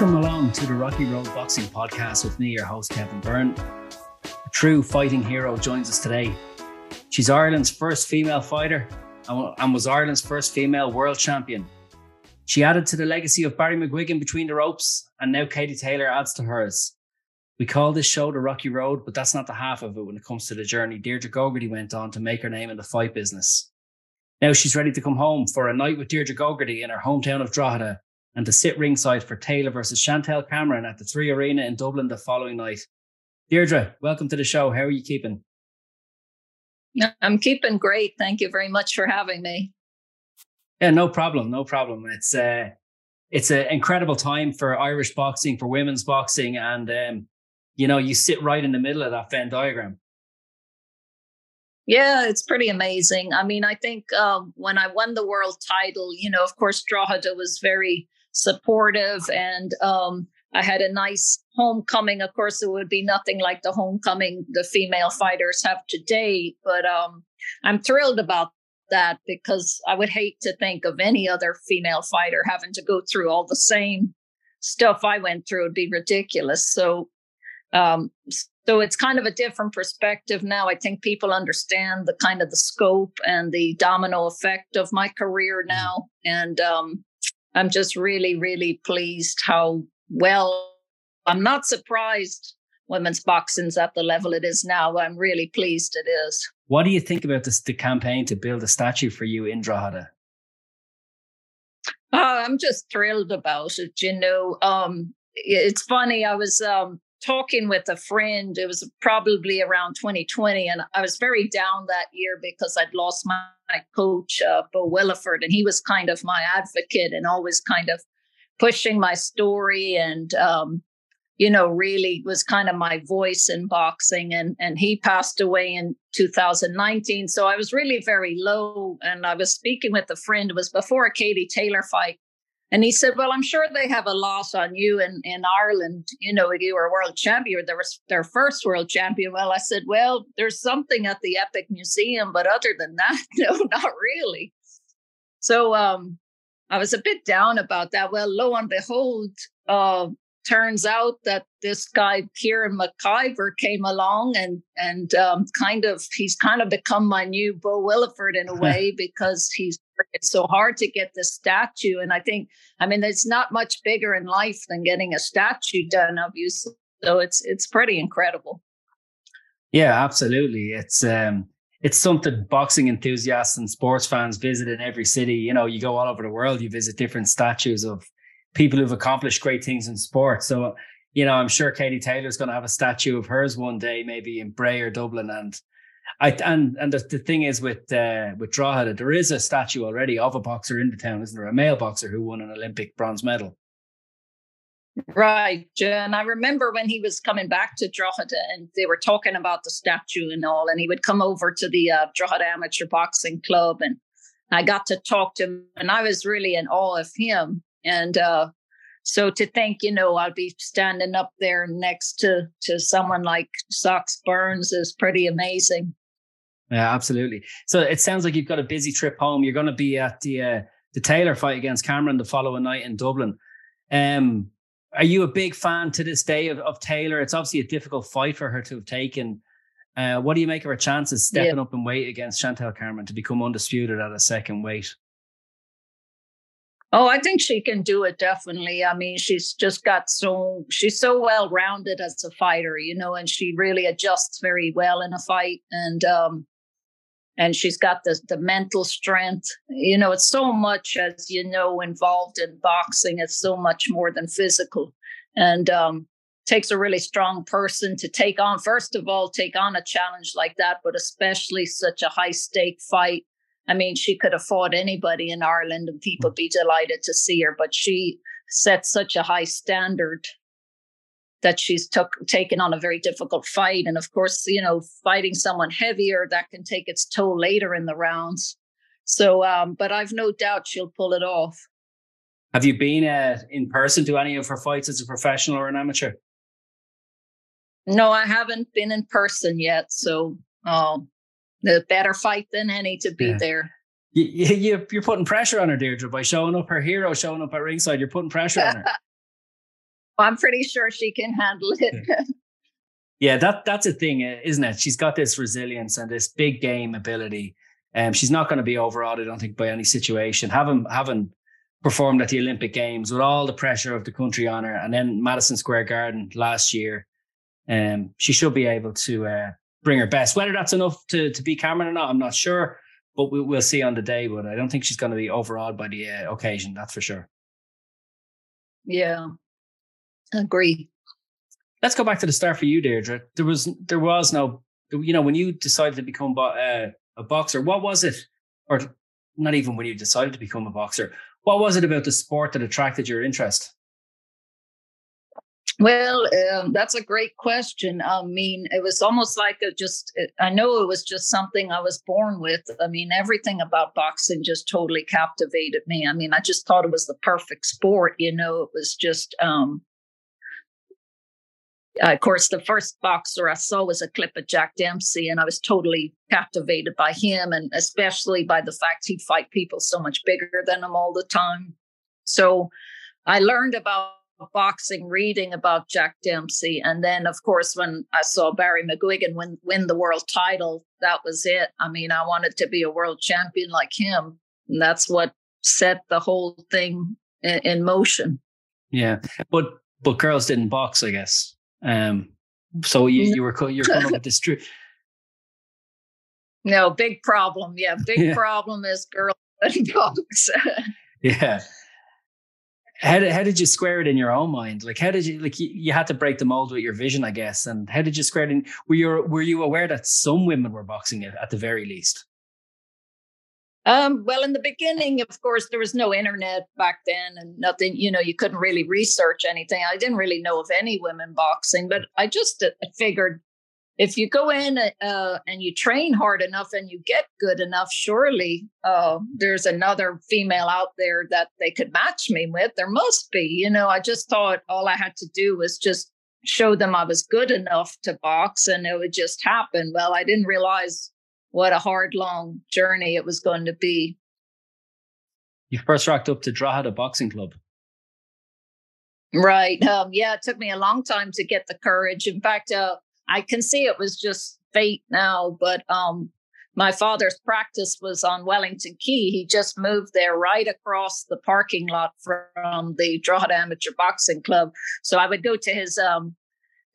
Welcome along to the Rocky Road Boxing Podcast with me, your host, Kevin Byrne. A true fighting hero joins us today. She's Ireland's first female fighter and was Ireland's first female world champion. She added to the legacy of Barry McGuigan between the ropes, and now Katie Taylor adds to hers. We call this show the Rocky Road, but that's not the half of it when it comes to the journey Deirdre Gogarty went on to make her name in the fight business. Now she's ready to come home for a night with Deirdre Gogarty in her hometown of Drogheda and to sit ringside for Taylor versus Chantelle Cameron at the Three Arena in Dublin the following night. Deirdre, welcome to the show. How are you keeping? I'm keeping great. Thank you very much for having me. Yeah, no problem, no problem. It's uh, it's an incredible time for Irish boxing, for women's boxing, and um, you know, you sit right in the middle of that Venn diagram. Yeah, it's pretty amazing. I mean, I think um, when I won the world title, you know, of course, Drogheda was very supportive and um, I had a nice homecoming. Of course, it would be nothing like the homecoming the female fighters have today, but um, I'm thrilled about that because I would hate to think of any other female fighter having to go through all the same stuff I went through. It'd be ridiculous. So, um, so it's kind of a different perspective now. I think people understand the kind of the scope and the domino effect of my career now, and um, I'm just really, really pleased how well. I'm not surprised women's boxing's at the level it is now. I'm really pleased it is. What do you think about this the campaign to build a statue for you in Drogheda? Oh, I'm just thrilled about it. You know, um, it's funny. I was um, talking with a friend. It was probably around 2020, and I was very down that year because I'd lost my, my coach, uh, Bo Williford, and he was kind of my advocate and always kind of pushing my story and um, you know, really was kind of my voice in boxing. And, and he passed away in 2019. So I was really very low. And I was speaking with a friend, it was before a Katie Taylor fight. And he said, Well, I'm sure they have a loss on you in, in Ireland. You know, you were a world champion. There was their first world champion. Well, I said, Well, there's something at the Epic Museum, but other than that, no, not really. So um, I was a bit down about that. Well, lo and behold, uh, turns out that this guy Kieran McIver came along and and um, kind of he's kind of become my new Bo Williford in a way because he's it's so hard to get the statue and I think I mean it's not much bigger in life than getting a statue done of you so it's it's pretty incredible. Yeah, absolutely. It's um it's something boxing enthusiasts and sports fans visit in every city. You know, you go all over the world, you visit different statues of people who've accomplished great things in sport. So, you know, I'm sure Katie Taylor's going to have a statue of hers one day, maybe in Bray or Dublin. And I and and the, the thing is with uh, with Drogheda, there is a statue already of a boxer in the town, isn't there? A male boxer who won an Olympic bronze medal. Right, and I remember when he was coming back to Drogheda, and they were talking about the statue and all, and he would come over to the uh, Drogheda Amateur Boxing Club, and I got to talk to him, and I was really in awe of him. And uh, so to think, you know, I'll be standing up there next to to someone like Socks Byrne is pretty amazing. Yeah, absolutely. So it sounds like you've got a busy trip home. You're going to be at the uh, the Taylor fight against Cameron the following night in Dublin. Um, are you a big fan to this day of, of Taylor? It's obviously a difficult fight for her to have taken. Uh, what do you make of her chances stepping yeah. up in weight against Chantelle Cameron to become undisputed at a second weight? Oh, I think she can do it definitely. I mean, she's just got so she's so well rounded as a fighter, you know, and she really adjusts very well in a fight. And um and she's got the the mental strength. You know, it's so much as you know involved in boxing. It's so much more than physical, and um, takes a really strong person to take on. First of all, take on a challenge like that, but especially such a high stake fight I mean, she could have fought anybody in Ireland and people be delighted to see her, but she set such a high standard that she's took taken on a very difficult fight. And of course, you know, fighting someone heavier that can take its toll later in the rounds. So, um, but I've no doubt she'll pull it off. Have you been uh, in person to any of her fights as a professional or an amateur? No, I haven't been in person yet. So, um, the better fight than any to be yeah. there. You, you, you're putting pressure on her, Deirdre, by showing up her hero, showing up at ringside. You're putting pressure on her. I'm pretty sure she can handle it. Yeah. that that's a thing, uh, isn't it? She's got this resilience and this big game ability. Um, she's not going to be overawed, I don't think, by any situation. Having having performed at the Olympic Games with all the pressure of the country on her, and then Madison Square Garden last year, um, she should be able to uh, bring her best. Whether that's enough to to beat Cameron or not, I'm not sure, but we, will see on the day. But I don't think she's going to be overawed by the uh, occasion. That's for sure. Yeah, agree. Let's go back to the start for you, Deirdre. There was there was no, you know, when you decided to become uh, a boxer, what was it, or not even when you decided to become a boxer? What was it about the sport that attracted your interest? Well, um, that's a great question. I mean, it was almost like a just, I know it was just something I was born with. I mean, everything about boxing just totally captivated me. I mean, I just thought it was the perfect sport. You know, it was just, um, uh, of course, the first boxer I saw was a clip of Jack Dempsey, and I was totally captivated by him, and especially by the fact he'd fight people so much bigger than him all the time. So I learned about boxing reading about Jack Dempsey. And then, of course, when I saw Barry McGuigan win, win the world title, that was it. I mean, I wanted to be a world champion like him. And that's what set the whole thing in, in motion. Yeah. But but girls didn't box, I guess. Um, so you, you were you're coming up with this truth. No, big problem. Yeah, big yeah. problem is girls and box. yeah how did, how did you square it in your own mind? Like, how did you, like, you, you had to break the mold with your vision, I guess. And how did you square it in? Were you, were you aware that some women were boxing it at the very least? Um, well, in the beginning, of course, there was no internet back then and nothing, you know, you couldn't really research anything. I didn't really know of any women boxing, but I just uh, figured if you go in uh, and you train hard enough and you get good enough, surely uh, there's another female out there that they could match me with. There must be. You know, I just thought all I had to do was just show them I was good enough to box and it would just happen. Well, I didn't realize what a hard, long journey it was going to be. You first rocked up to Drogheda Boxing Club. Right. Um, yeah, it took me a long time to get the courage. In fact, uh, I can see it was just fate now, but um, my father's practice was on Wellington Quay. He just moved there right across the parking lot from the Drogheda Amateur Boxing Club. So I would go to his um,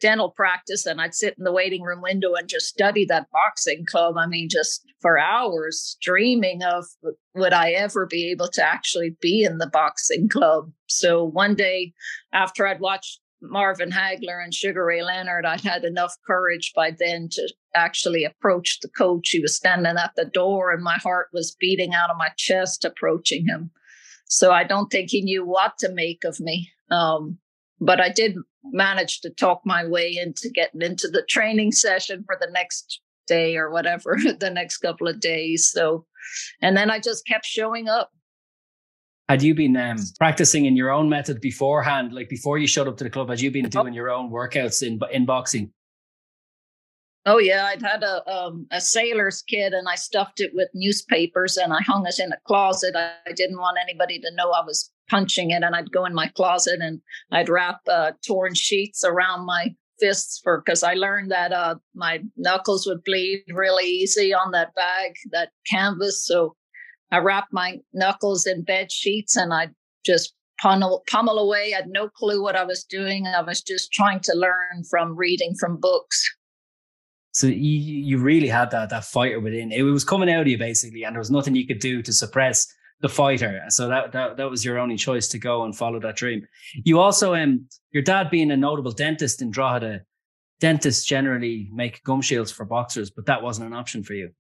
dental practice and I'd sit in the waiting room window and just study that boxing club. I mean, just for hours, dreaming of would I ever be able to actually be in the boxing club. So one day after I'd watched Marvin Hagler and Sugar Ray Leonard, I'd had enough courage by then to actually approach the coach. He was standing at the door and my heart was beating out of my chest approaching him. So I don't think he knew what to make of me. Um, but I did manage to talk my way into getting into the training session for the next day or whatever, the next couple of days. So, and then I just kept showing up had you been um, practicing in your own method beforehand, like before you showed up to the club? Had you been doing your own workouts in in boxing? Oh yeah, I'd had a um, a sailor's kit and I stuffed it with newspapers and I hung it in a closet. I, I, didn't want anybody to know I was punching it. And I'd go in my closet and I'd wrap uh, torn sheets around my fists for because I learned that uh, my knuckles would bleed really easy on that bag, that canvas. So I wrapped my knuckles in bed sheets and I just pummel, pummel away. I had no clue what I was doing. I was just trying to learn from reading from books. So you, you really had that that fighter within. It was coming out of you basically, and there was nothing you could do to suppress the fighter. So that that that was your only choice to go and follow that dream. You also um your dad being a notable dentist in Drogheda, dentists generally make gum shields for boxers, but that wasn't an option for you.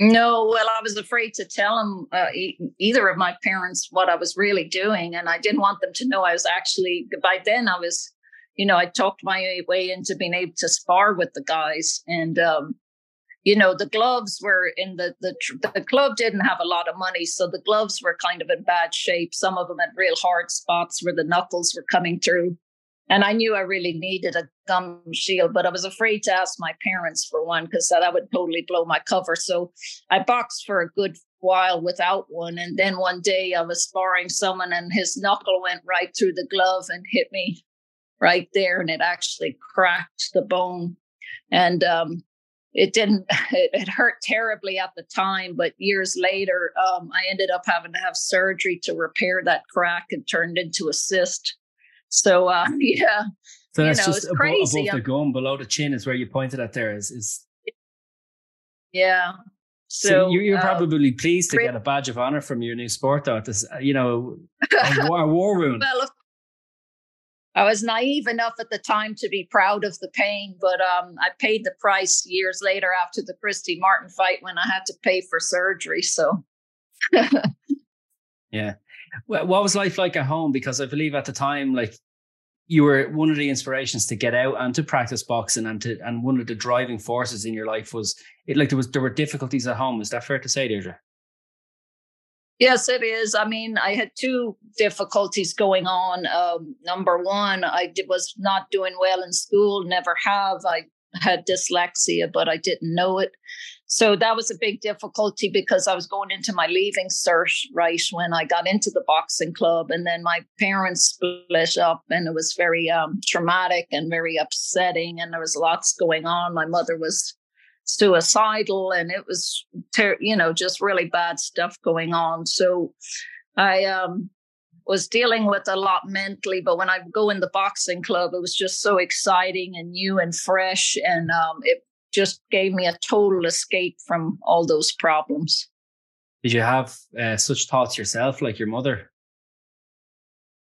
No, well, I was afraid to tell him uh, either of my parents what I was really doing, and I didn't want them to know I was actually. By then, I was, you know, I talked my way into being able to spar with the guys, and um, you know, the gloves were in the the the club didn't have a lot of money, so the gloves were kind of in bad shape. Some of them had real hard spots where the knuckles were coming through. And I knew I really needed a gum shield, but I was afraid to ask my parents for one because that would totally blow my cover. So I boxed for a good while without one. And then one day I was sparring someone and his knuckle went right through the glove and hit me right there. And it actually cracked the bone. And um, it didn't, it, hurt terribly at the time. But years later, um, I ended up having to have surgery to repair that crack. and turned into a cyst. So uh, yeah. So that's you know, just above, above, the gum, below the chin is where you pointed at there. Is is yeah. So, so you're, you're uh, probably pleased to get a badge of honor from your new sport, though. This, you know, a war, a war wound. Well, I was naive enough at the time to be proud of the pain, but um, I paid the price years later after the Christy Martin fight when I had to pay for surgery. So, yeah, Well, what was life like at home? Because I believe at the time, like you were one of the inspirations to get out and to practice boxing and to and one of the driving forces in your life was it like there was there were difficulties at home. Is that fair to say, Deirdre? Yes, it is. I mean, I had two difficulties going on. Um, number one, I did, was not doing well in school, never have. I had dyslexia, but I didn't know it. So that was a big difficulty because I was going into my leaving cert right when I got into the boxing club. And then my parents split up and it was very um, traumatic and very upsetting. And there was lots going on. My mother was suicidal and it was, ter- you know, just really bad stuff going on. So I, um, was dealing with a lot mentally, but when I go in the boxing club, it was just so exciting and new and fresh, and um, it just gave me a total escape from all those problems. Did you have uh, such thoughts yourself, like your mother?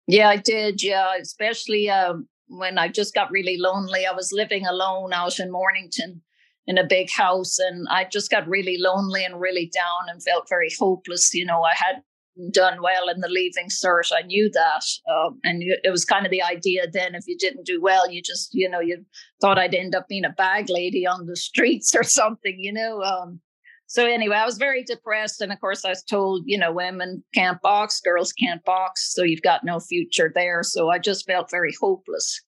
Yeah, I did. Yeah, especially um, when I just got really lonely. I was living alone out in Mornington in a big house, and I just got really lonely and really down and felt very hopeless. You know, I hadn't done well in the leaving cert. I knew that. Um, and it was kind of the idea then if you didn't do well, you just, you know, you thought I'd end up being a bag lady on the streets or something, you know. Um, so anyway, I was very depressed. And of course, I was told, you know, women can't box, girls can't box. So you've got no future there. So I just felt very hopeless.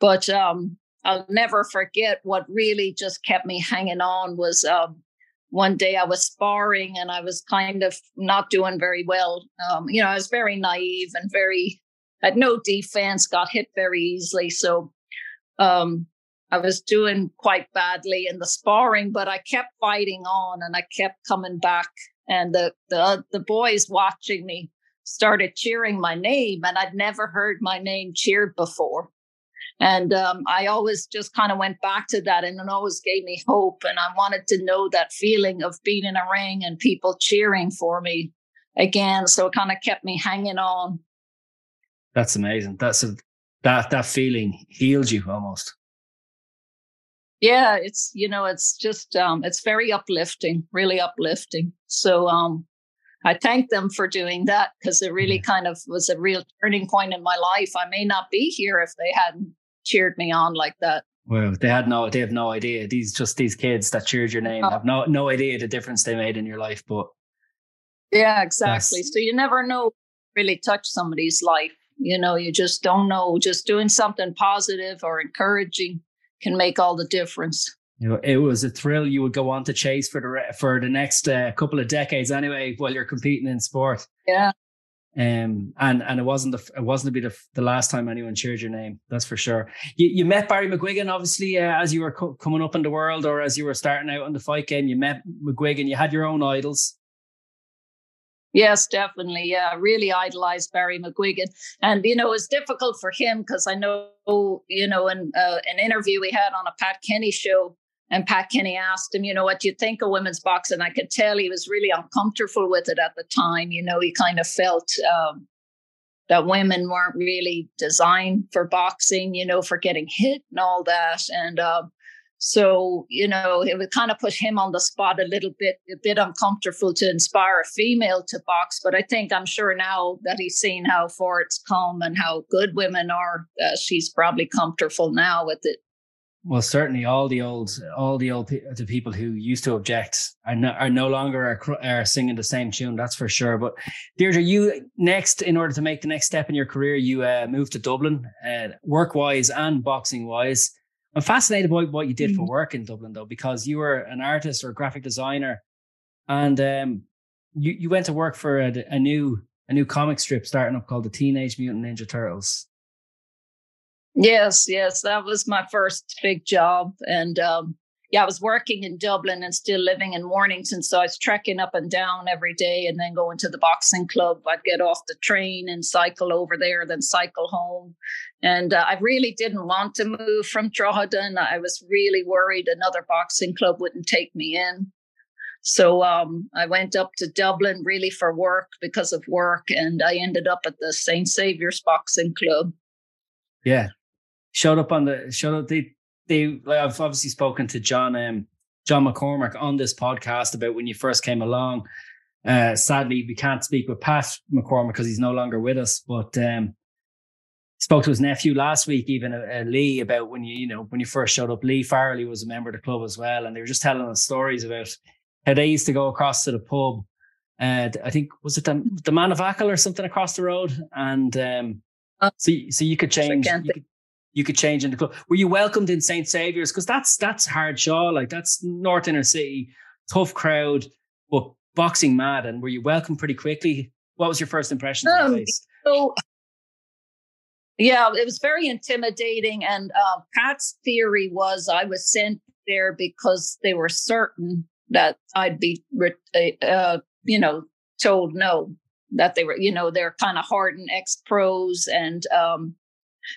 But um, I'll never forget what really just kept me hanging on was um, one day I was sparring and I was kind of not doing very well. Um, you know, I was very naive and very had no defense, got hit very easily. So um, I was doing quite badly in the sparring, but I kept fighting on and I kept coming back. And the the the boys watching me started cheering my name, and I'd never heard my name cheered before. And um, I always just kind of went back to that and it always gave me hope. And I wanted to know that feeling of being in a ring and people cheering for me again. So it kind of kept me hanging on. That's amazing. That's a, that, that feeling healed you almost. Yeah, it's, you know, it's just, um, it's very uplifting, really uplifting. So, um, I thank them for doing that because it really kind of was a real turning point in my life. I may not be here if they hadn't cheered me on like that. Well, they had no, they have no idea. These just these kids that cheered your name oh. have no no idea the difference they made in your life. But yeah, exactly. So you never know really touch somebody's life. You know, you just don't know. Just doing something positive or encouraging can make all the difference. You know, it was a thrill you would go on to chase for the for the next uh, couple of decades anyway while you're competing in sport. Yeah, Um, and and it wasn't the it wasn't to be the, the last time anyone cheered your name. That's for sure. You, you met Barry McGuigan obviously uh, as you were co- coming up in the world, or as you were starting out on the fight game. You met McGuigan. You had your own idols. Yes, definitely. Yeah, really idolized Barry McGuigan, and you know it was difficult for him because I know you know in uh, an interview we had on a Pat Kenny show, and Pat Kenny asked him, you know, what do you think of women's boxing? I could tell he was really uncomfortable with it at the time. You know, he kind of felt um, that women weren't really designed for boxing, you know, for getting hit and all that, and. Uh, so, you know, it would kind of put him on the spot a little bit, a bit uncomfortable to inspire a female to box. But I think I'm sure now that he's seen how far it's come and how good women are, uh, she's probably comfortable now with it. Well, certainly, all the old, all the old the people who used to object are no, are no longer are, are singing the same tune. That's for sure. But Deirdre, you next, in order to make the next step in your career, you uh, moved to Dublin, uh, work wise and boxing wise. I'm fascinated by what you did mm. for work in Dublin, though, because you were an artist or a graphic designer, and um, you you went to work for a, a, new a new comic strip starting up called the Teenage Mutant Ninja Turtles. Yes, yes, that was my first big job, and um, yeah, I was working in Dublin and still living in Mornington. So I was trekking up and down every day and then going to the boxing club. I'd get off the train and cycle over there, then cycle home. And uh, I really didn't want to move from Drogheda. I was really worried another boxing club wouldn't take me in. So um, I went up to Dublin really for work because of work. And I ended up at the St. Saviour's Boxing Club. Yeah. Showed up on the, showed up, they, they like I've obviously spoken to John um, John McCormack on this podcast about when you first came along. Uh, sadly, we can't speak with Pat McCormack because he's no longer with us. But um, spoke to his nephew last week, even uh, uh, Lee, about when you you know when you first showed up. Lee Farrelly was a member of the club as well, and they were just telling us stories about how they used to go across to the pub. Uh, I think was it the, the Manavacle or something across the road, and um, uh, so so you could change. You could, you could change in the club. Were you welcomed in St. Saviour's? Because that's that's Hardshaw, like that's North Inner City, tough crowd, but boxing mad. And were you welcomed pretty quickly? What was your first impression um, of the place? So, yeah, it was very intimidating. And uh, Pat's theory was I was sent there because they were certain that I'd be, uh, uh, you know, told no. That they were, you know, they're kind of hardened ex pros and um,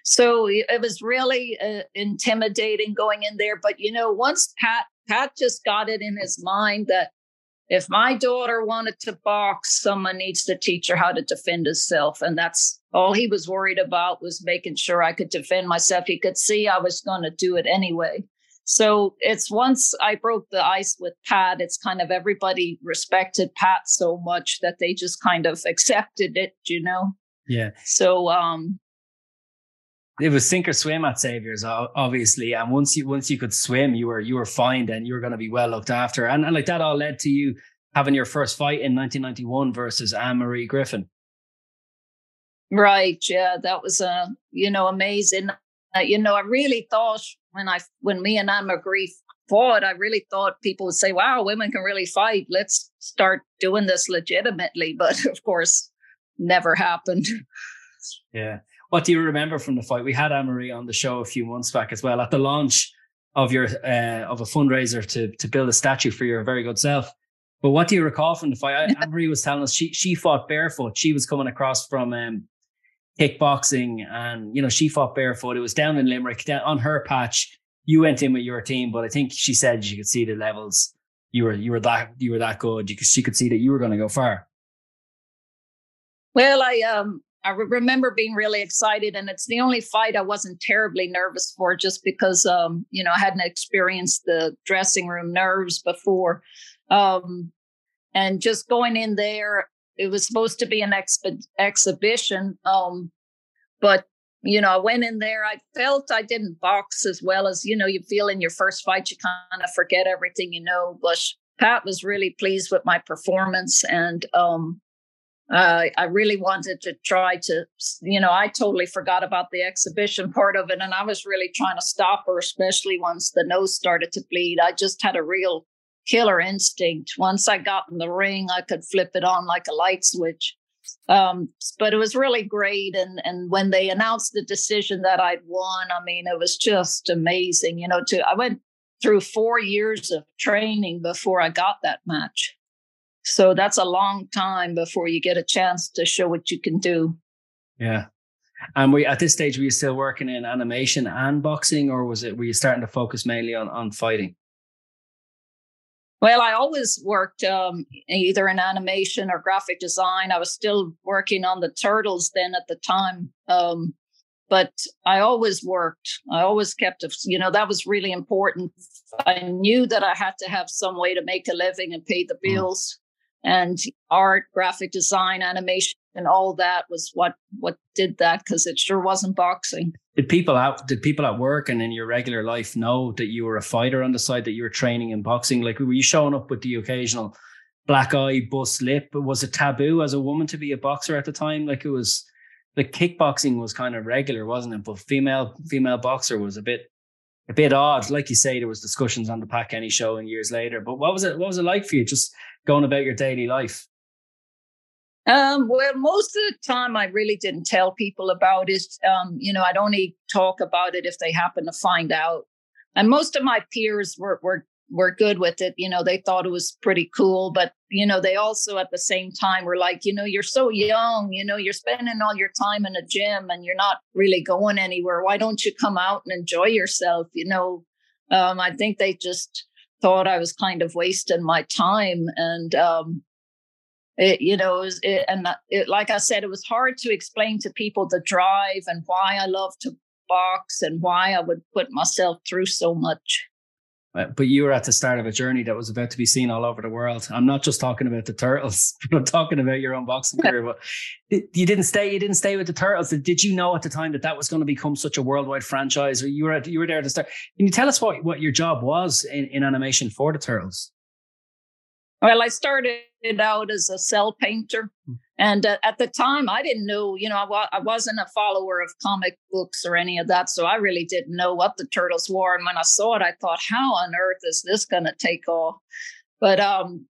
so it was really uh, intimidating going in there. But you know, once Pat Pat just got it in his mind that if my daughter wanted to box, someone needs to teach her how to defend herself, and that's all he was worried about was making sure I could defend myself. He could see I was going to do it anyway. So it's once I broke the ice with Pat, it's kind of everybody respected Pat so much that they just kind of accepted it, you know? Yeah. So um it was sink or swim at Saviours, obviously. And once you once you could swim, you were you were fine. and you were going to be well looked after, and, and like that all led to you having your first fight in 1991 versus Anne Marie Griffin. Right. Yeah, that was uh, you know amazing. Uh, you know, I really thought when I when me and Anne Marie fought, I really thought people would say, "Wow, women can really fight. Let's start doing this legitimately." But of course, never happened. Yeah. What do you remember from the fight? We had Anne-Marie on the show a few months back as well at the launch of your uh, of a fundraiser to to build a statue for your very good self. But what do you recall from the fight? Anne-Marie was telling us she she fought barefoot. She was coming across from um, kickboxing, and you know she fought barefoot. It was down in Limerick, down on her patch. You went in with your team, but I think she said she could see the levels. You were you were that you were that good. You could, she could see that you were going to go far. Well, I um I remember being really excited, and it's the only fight I wasn't terribly nervous for, just because um, you know I hadn't experienced the dressing room nerves before, um, and just going in there, it was supposed to be an exp- exhibition, um, but you know I went in there. I felt I didn't box as well as you know you feel in your first fight. You kind of forget everything you know, but Pat was really pleased with my performance, and um, uh, I really wanted to try to, you know, I totally forgot about the exhibition part of it. And I was really trying to stop her, especially once the nose started to bleed. I just had a real killer instinct. Once I got in the ring, I could flip it on like a light switch. Um, but it was really great. And and when they announced the decision that I'd won, I mean, it was just amazing. You know, to I went through four years of training before I got that match. So that's a long time before you get a chance to show what you can do. Yeah. And we at this stage were you still working in animation and boxing, or was it were you starting to focus mainly on on fighting? Well, I always worked um, either in animation or graphic design. I was still working on the turtles then at the time. Um, but I always worked. I always kept, a, you know, that was really important. I knew that I had to have some way to make a living and pay the mm. bills. And art, graphic design, animation, and all that was what what did that because it sure wasn't boxing. Did people out did people at work and in your regular life know that you were a fighter on the side that you were training in boxing? Like were you showing up with the occasional black eye, bust lip? Was it taboo as a woman to be a boxer at the time? Like it was the kickboxing was kind of regular, wasn't it? But female female boxer was a bit a bit odd. Like you say, there was discussions on the Pat Kenny show and years later. But what was it? What was it like for you, just going about your daily life? Um, well, most of the time, I really didn't tell people about it. Um, you know, I'd only talk about it if they happen to find out. And most of my peers were were were good with it. You know, they thought it was pretty cool, but you know, they also at the same time were like, you know, you're so young. You know, you're spending all your time in a gym and you're not really going anywhere. Why don't you come out and enjoy yourself? You know, um, I think they just thought I was kind of wasting my time and um, it, you know, it was, it, and it, like I said, it was hard to explain to people the drive and why I love to box and why I would put myself through so much. Uh, but you were at the start of a journey that was about to be seen all over the world. I'm not just talking about the turtles, but I'm talking about your own boxing career. But you didn't stay. You didn't stay with the turtles. Did you know at the time that that was going to become such a worldwide franchise? Or you were at, you were there to start? Can you tell us what, what your job was in, in animation for the turtles? Well, I started out as a cel painter. Hmm. And uh, at the time, I didn't know, you know, I, wa- I wasn't a follower of comic books or any of that. So I really didn't know what the turtles were. And when I saw it, I thought, how on earth is this going to take off? But um,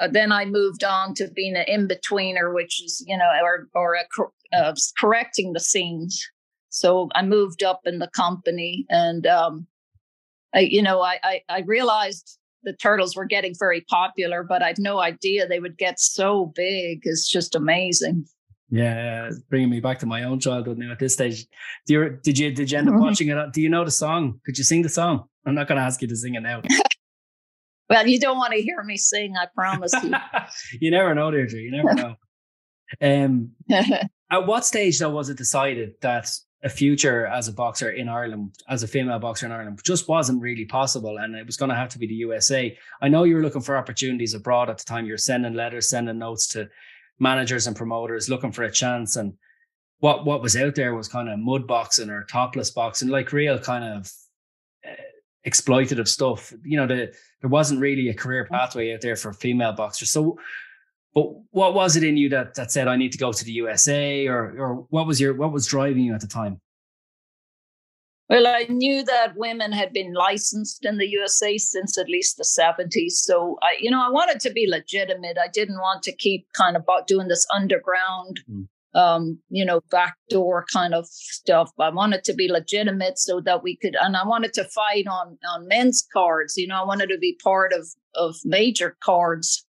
uh, then I moved on to being an in betweener, which is, you know, or, or a, uh, correcting the scenes. So I moved up in the company and, um, I, you know, I, I, I realized the turtles were getting very popular, but I'd no idea they would get so big. It's just amazing. Yeah, bringing me back to my own childhood now. At this stage, do you, did you did you end up watching it? Do you know the song? Could you sing the song? I'm not going to ask you to sing it now. well, you don't want to hear me sing. I promise you. you never know, Deirdre. You never know. Um, at what stage though was it decided that a future as a boxer in Ireland, as a female boxer in Ireland, just wasn't really possible. And it was going to have to be the USA. I know you were looking for opportunities abroad at the time. You're sending letters, sending notes to managers and promoters looking for a chance. And what, what was out there was kind of mud boxing or topless boxing, like real kind of uh, exploitative stuff. You know, the, there wasn't really a career pathway out there for female boxers. So but what was it in you that that said I need to go to the USA, or or what was your what was driving you at the time? Well, I knew that women had been licensed in the USA since at least the 70s. So, I, you know, I wanted to be legitimate. I didn't want to keep kind of doing this underground, mm. um, you know, backdoor kind of stuff. I wanted to be legitimate so that we could, and I wanted to fight on on men's cards. You know, I wanted to be part of of major cards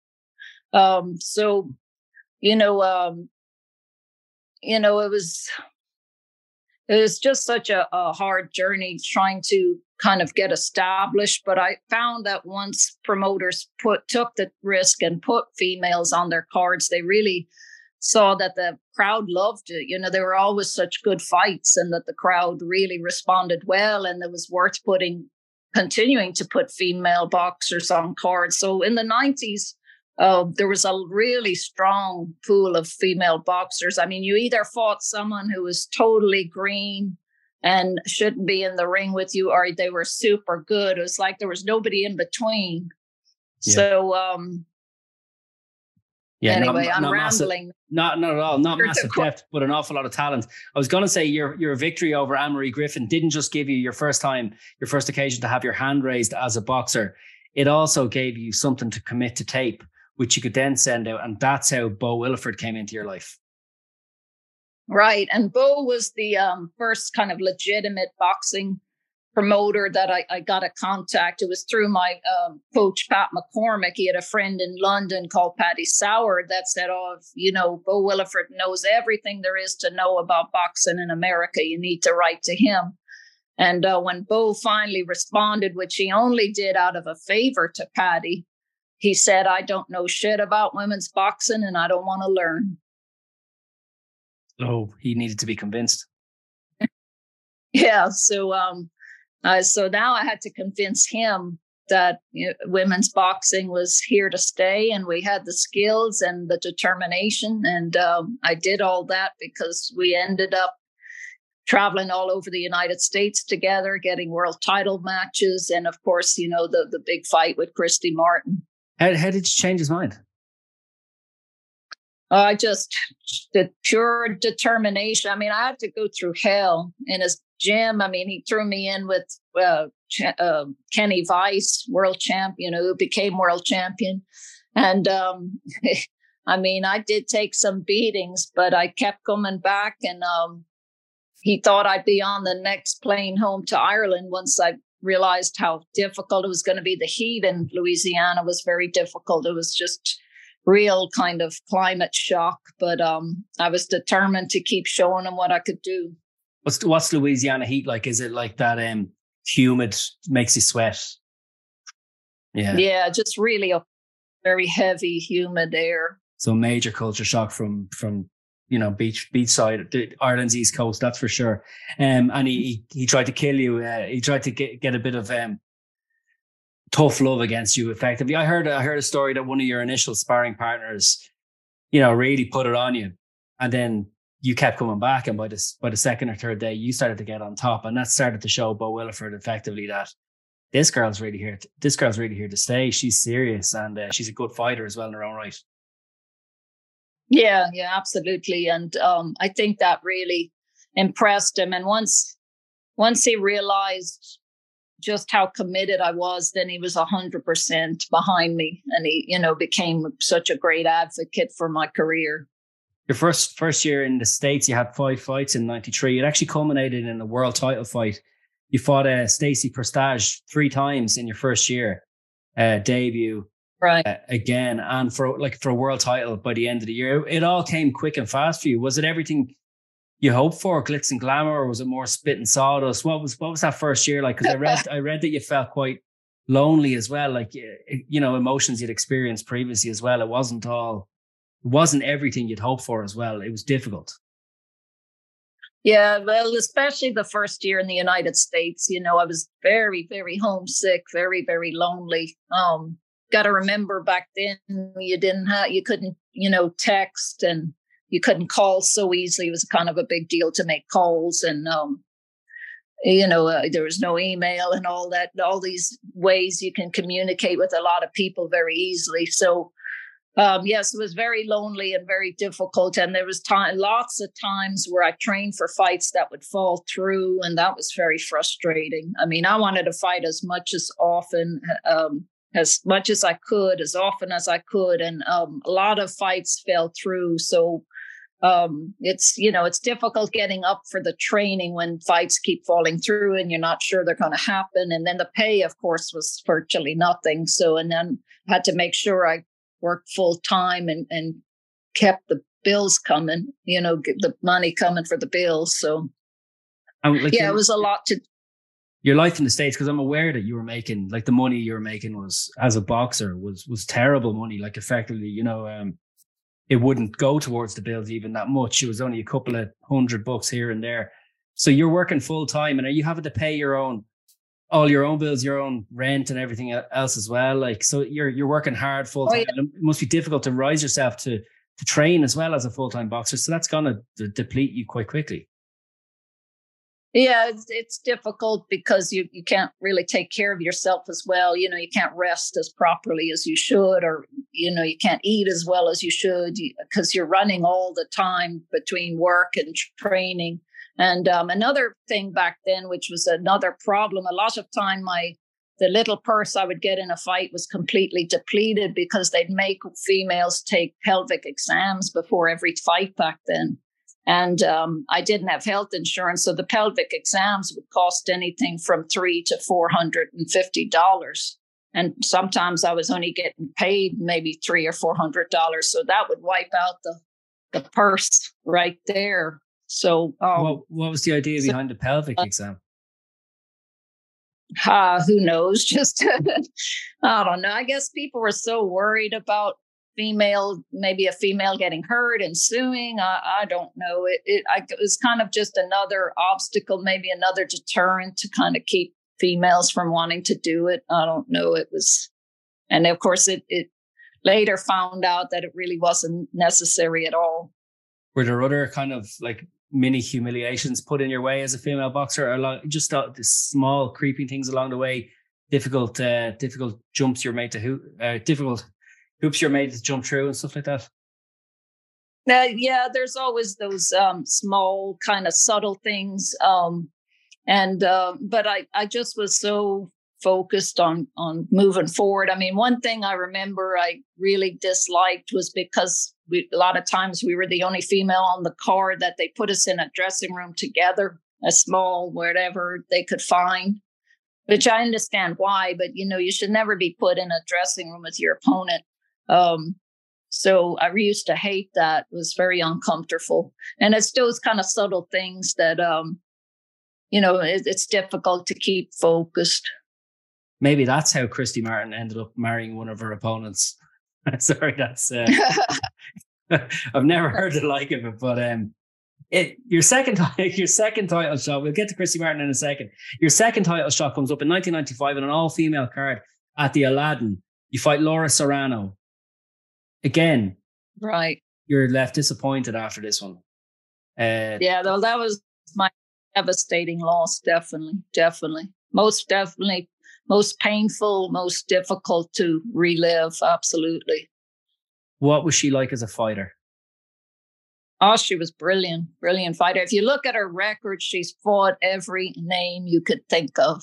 um, so, you know, um, you know, it was it was just such a, a hard journey trying to kind of get established. But I found that once promoters put took the risk and put females on their cards, they really saw that the crowd loved it. You know, there were always such good fights and that the crowd really responded well and it was worth putting continuing to put female boxers on cards. So in the 90s, uh, there was a really strong pool of female boxers. I mean, you either fought someone who was totally green and shouldn't be in the ring with you, or they were super good. It was like there was nobody in between. Yeah. So, um, yeah, anyway, not, I'm not rambling. Massive, not, not at all. Not massive depth, but an awful lot of talent. I was going to say your your victory over Anne Marie Griffin didn't just give you your first time, your first occasion to have your hand raised as a boxer. It also gave you something to commit to tape which you could then send out. And that's how Bo Williford came into your life. Right. And Bo was the um, first kind of legitimate boxing promoter that I, I, got a contact. It was through my um, coach, Pat McCormack. He had a friend in London called Paddy Sauer that said, Oh, you know, Bo Williford knows everything there is to know about boxing in America. You need to write to him. And uh, when Bo finally responded, which he only did out of a favor to Paddy, he said, I don't know shit about women's boxing and I don't want to learn. Oh, he needed to be convinced. yeah. So, um, uh, so now I had to convince him that you know, women's boxing was here to stay and we had the skills and the determination. And um, I did all that because we ended up traveling all over the United States together, getting world title matches. And of course, you know, the, the big fight with Christy Martin. How, how did you change his mind? I just the pure determination. I mean, I had to go through hell in his gym. I mean, he threw me in with uh, uh, Kenny Weiss, world champion, who became world champion, and um, I mean, I did take some beatings, but I kept coming back, and um, he thought I'd be on the next plane home to Ireland once I realized how difficult it was going to be. The heat in Louisiana was very difficult. It was just real kind of climate shock, but um, I was determined to keep showing them what I could do. What's what's Louisiana heat like? Is it like that um humid makes you sweat? Yeah. Yeah, just really a very heavy, humid air. So major culture shock from from you know beach beach side Ireland's east coast that's for sure. Um and he he tried to kill you uh, he tried to get get a bit of um tough love against you effectively. I heard I heard a story that one of your initial sparring partners you know really put it on you and then you kept coming back and by the by the second or third day you started to get on top and that started to show Bo Williford effectively that this girl's really here to, this girl's really here to stay. She's serious and uh, she's a good fighter as well in her own right yeah, yeah, absolutely. And um, I think that really impressed him. And once once he realized just how committed I was, then he was a hundred percent behind me, and he, you know, became such a great advocate for my career. Your first first year in the states, you had five fights in '93. It actually culminated in a world title fight. You fought uh, Stacy Prestage three times in your first year uh, debut right. uh, again and for like for a world title by the end of the year it all came quick and fast for you. Was it everything you hoped for glitz and glamour or was it more spit and sawdust? What was what was that first year like? Because i read i read that you felt quite lonely as well like you know emotions you'd experienced previously as well. It wasn't all it wasn't everything you'd hoped for as well. It was difficult. Yeah, well, especially the first year in the United States, you know, I was very, very homesick, very, very lonely. Um, got to remember back then you didn't have you couldn't you know text and you couldn't call so easily it was kind of a big deal to make calls and um you know uh, there was no email and all that all these ways you can communicate with a lot of people very easily so um, yes, it was very lonely and very difficult. And there was time, lots of times where I trained for fights that would fall through, and that was very frustrating. I mean, I wanted to fight as much as often um, as much as I could, as often as I could, and um, a lot of fights fell through. So um, it's you know it's difficult getting up for the training when fights keep falling through and you're not sure they're going to happen. And then the pay, of course, was virtually nothing. So and then had to make sure I worked full time and and kept the bills coming. You know, the money coming for the bills. So. Like yeah, it was a lot to your life in the states because i'm aware that you were making like the money you were making was as a boxer was was terrible money. Like effectively you know um it wouldn't go towards the bills even that much. It was only a couple of hundred bucks here and there. So you're working full time and are you having to pay your own all your own bills your own rent and everything else as well? Like so you're you're working hard full time oh, yeah. it must be difficult to rise yourself to to train as well as a full-time boxer. So that's going to deplete you quite quickly yeah, it's, it's difficult because you, you can't really take care of yourself as well. You know, you can't rest as properly as you should, or, you know, you can't eat as well as you should because you, you're running all the time between work and training. And um, another thing back then, which was another problem, a lot of time my the little purse I would get in a fight was completely depleted because they'd make females take pelvic exams before every fight back then. And um, I didn't have health insurance, so the pelvic exams would cost anything from three to four hundred and fifty dollars. And sometimes I was only getting paid maybe three or four hundred dollars, so that would wipe out the the purse right there. So, um, what, what was the idea so, behind the pelvic uh, exam? Uh, who knows? Just I don't know. I guess people were so worried about female, maybe a female getting hurt and suing. I, I don't know. It, it, I, it was kind of just another obstacle, maybe another deterrent to kind of keep females from wanting to do it. I don't know. It was, and of course, it, it later found out that it really wasn't necessary at all. Were there other kind of like mini humiliations put in your way as a female boxer, or like just the, the small creeping things along the way? Difficult, uh, difficult jumps you're made to who, uh, difficult hoops you're made to jump through and stuff like that? Uh, yeah, there's always those um, small, kind of subtle things. Um, and uh, but I, I just was so focused on on moving forward. I mean, one thing I remember I really disliked was because we, a lot of times we were the only female on the card that they put us in a dressing room together, a small whatever they could find. Which I understand why, but you know, you should never be put in a dressing room with your opponent. Um, so I used to hate that. It was very uncomfortable. And it's those kind of subtle things that, um, you know, it, it's difficult to keep focused. Maybe that's how Christy Martin ended up marrying one of her opponents. Sorry, that's, uh, I've never heard the like of it, but, um, it, your second your second title shot. We'll get to Christy Martin in a second. Your second title shot comes up in 1995 in an all female card at the Aladdin. You fight Laura Serrano again, right? You're left disappointed after this one. Uh, yeah, though that was my devastating loss. Definitely, definitely, most definitely, most painful, most difficult to relive. Absolutely. What was she like as a fighter? Oh, she was brilliant, brilliant fighter. If you look at her record, she's fought every name you could think of.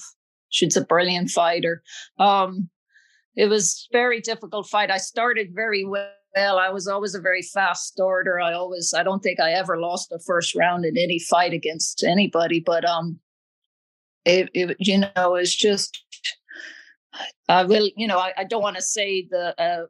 She's a brilliant fighter. Um, it was very difficult fight. I started very well. I was always a very fast starter. I always, I don't think I ever lost a first round in any fight against anybody. But um, it, it you know, it's just, I will, you know, I, I don't want to say the uh,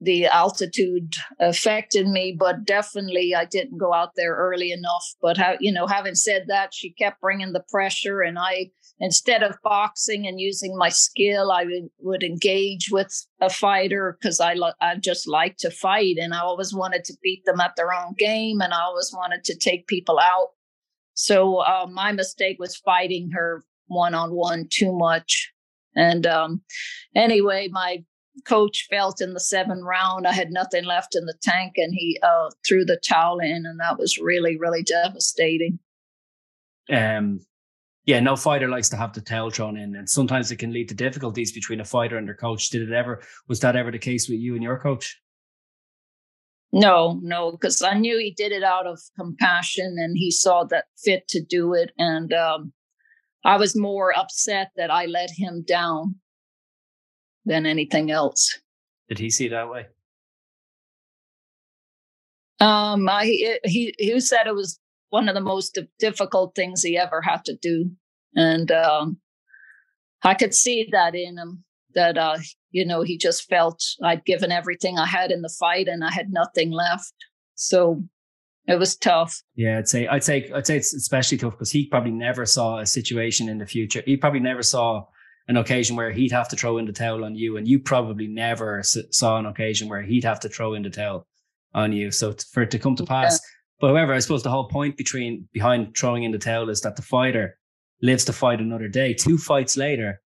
the altitude affected me, but definitely I didn't go out there early enough. But how, you know, having said that, she kept bringing the pressure, and I instead of boxing and using my skill, I would, would engage with a fighter because I lo- I just like to fight, and I always wanted to beat them at their own game, and I always wanted to take people out. So uh, my mistake was fighting her one on one too much. And um, anyway, my coach felt in the seventh round I had nothing left in the tank, and he uh, threw the towel in, and that was really really devastating. Um, yeah, no fighter likes to have the towel thrown in, and sometimes it can lead to difficulties between a fighter and their coach. Did it ever? Was that ever the case with you and your coach? No, no, because I knew he did it out of compassion, and he saw that fit to do it, and um, I was more upset that I let him down than anything else. Did he see that way? Um, I he he said it was one of the most difficult things he ever had to do, and um, I could see that in him. That uh, you know, he just felt I'd given everything I had in the fight, and I had nothing left. So it was tough. Yeah, I'd say I'd say I'd say it's especially tough because he probably never saw a situation in the future. He probably never saw an occasion where he'd have to throw in the towel on you, and you probably never saw an occasion where he'd have to throw in the towel on you. So for it to come to pass. But however, I suppose the whole point between behind throwing in the towel is that the fighter lives to fight another day. Two fights later,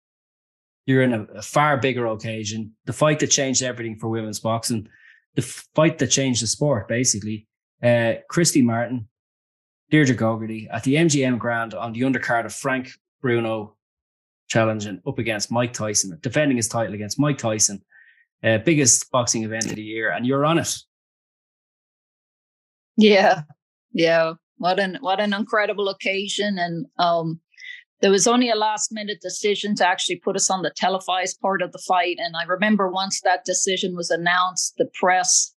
you're in a, a far bigger occasion. The fight that changed everything for women's boxing, the fight that changed the sport, basically. Uh, Christy Martin, Deirdre Gogarty at the MGM Grand on the undercard of Frank Bruno challenging up against Mike Tyson, defending his title against Mike Tyson, uh, biggest boxing event of the year, and you're on it. Yeah, yeah. What an what an incredible occasion, and um, there was only a last minute decision to actually put us on the televised part of the fight. And I remember once that decision was announced, the press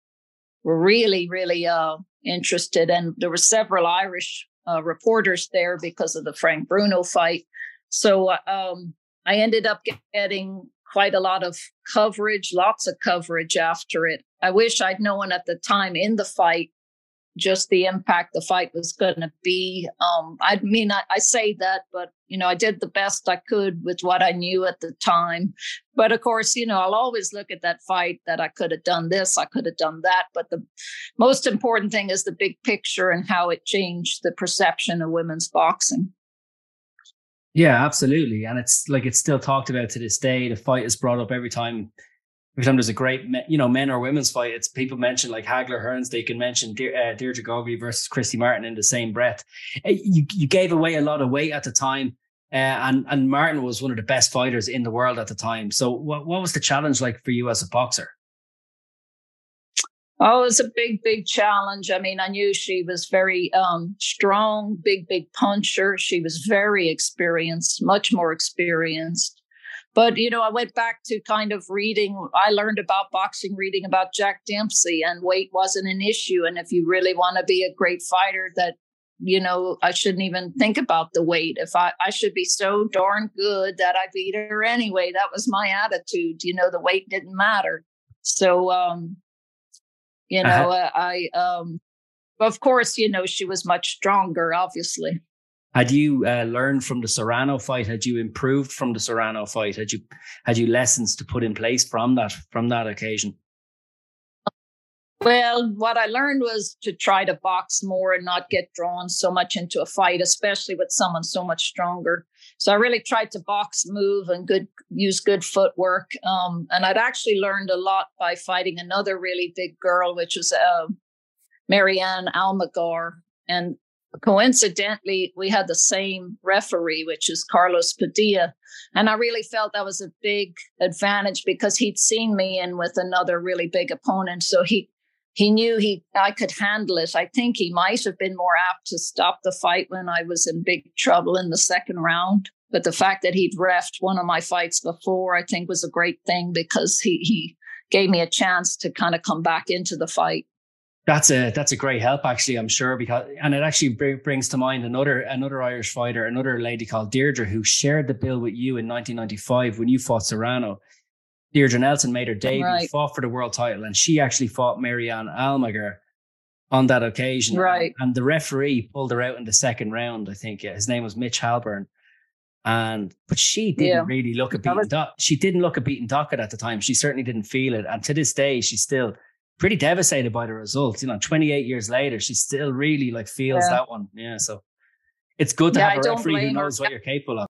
were really, really uh, interested. And there were several Irish uh, reporters there because of the Frank Bruno fight. So um, I ended up getting quite a lot of coverage, lots of coverage after it. I wish I'd known at the time in the fight just the impact the fight was going to be. Um, I mean, I, I, say that, but you know, I did the best I could with what I knew at the time. But of course, you know, I'll always look at that fight that I could have done this, I could have done that. But the most important thing is the big picture and how it changed the perception of women's boxing. Yeah, absolutely, and it's like it's still talked about to this day. The fight is brought up every time every time there's a great, you know, men or women's fight, it's people mention like Hagler Hearns. They can mention De- uh, Deirdre Gogarty versus Christy Martin in the same breath. Uh, you you gave away a lot of weight at the time, uh, and and Martin was one of the best fighters in the world at the time. So what what was the challenge like for you as a boxer? Oh, it was a big, big challenge. I mean, I knew she was very um, strong, big, big puncher. She was very experienced, much more experienced. But, you know, I went back to kind of reading. I learned about boxing, reading about Jack Dempsey, and weight wasn't an issue. And if you really want to be a great fighter, that, you know, I shouldn't even think about the weight. If I, I should be so darn good that I beat her anyway. That was my attitude. You know, the weight didn't matter. So, um, you uh-huh. know, uh-huh. I, um, of course, you know, she was much stronger, obviously. Had you uh, learned from the Serrano fight? Had you improved from the Serrano fight? Had you had you lessons to put in place from that from that occasion? Well, what I learned was to try to box more and not get drawn so much into a fight, especially with someone so much stronger. So I really tried to box, move, and good use good footwork. Um, and I'd actually learned a lot by fighting another really big girl, which was uh, Mary Ann Almager. And coincidentally, we had the same referee, which is Carlos Padilla. And I really felt that was a big advantage because he'd seen me in with another really big opponent. So he he knew he I could handle it. I think he might have been more apt to stop the fight when I was in big trouble in the second round. But the fact that he'd refed one of my fights before, I think was a great thing because he he gave me a chance to kind of come back into the fight. That's a that's a great help, actually. I'm sure because and it actually brings to mind another another Irish fighter, another lady called Deirdre, who shared the bill with you in 1995 when you fought Serrano. Deirdre Nelson made her debut, right. fought for the world title, and she actually fought Mary Ann Almager on that occasion. Right. And the referee pulled her out in the second round. I think his name was Mitch Halpern. And but she didn't yeah. really look at beating. Was- she didn't look at beating Dockett at the time. She certainly didn't feel it. And to this day, she still pretty devastated by the results. You know, 28 years later, she still really like feels yeah. that one. Yeah. So it's good to yeah, have a referee who knows her. what you're capable of.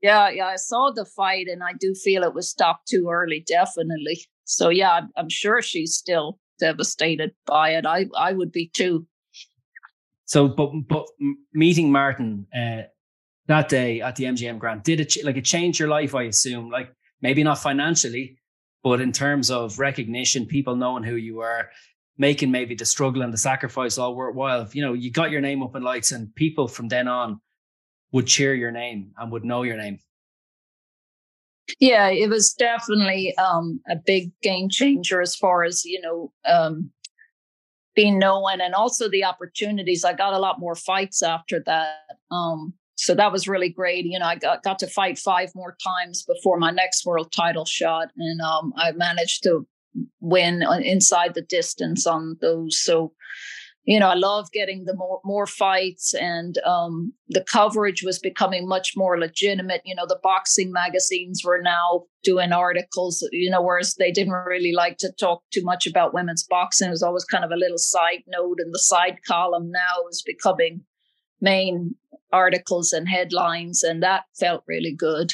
Yeah, yeah. I saw the fight and I do feel it was stopped too early, definitely. So yeah, I'm, I'm sure she's still devastated by it. I I would be too. So, but but meeting Martin uh, that day at the MGM Grand did it like it changed your life? I assume, like maybe not financially, but in terms of recognition, people knowing who you are, making maybe the struggle and the sacrifice all worthwhile. You know, you got your name up in lights, and people from then on would cheer your name and would know your name. Yeah, it was definitely um, a big game changer as far as you know um, being known, and also the opportunities. I got a lot more fights after that. Um, so that was really great. You know, I got, got to fight five more times before my next world title shot, and um, I managed to win inside the distance on those. So, you know, I love getting the more more fights, and um, the coverage was becoming much more legitimate. You know, the boxing magazines were now doing articles. You know, whereas they didn't really like to talk too much about women's boxing. It was always kind of a little side note, and the side column now is becoming main articles and headlines, and that felt really good.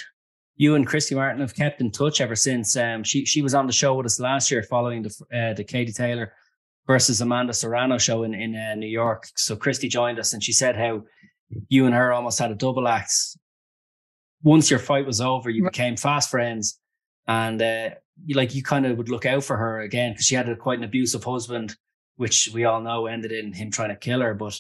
You and Christy Martin have kept in touch ever since. Um, she she was on the show with us last year, following the uh, the Katie Taylor versus Amanda Serrano show in in uh, New York. So Christy joined us, and she said how you and her almost had a double act. Once your fight was over, you became fast friends, and uh, you like you kind of would look out for her again because she had a, quite an abusive husband, which we all know ended in him trying to kill her. But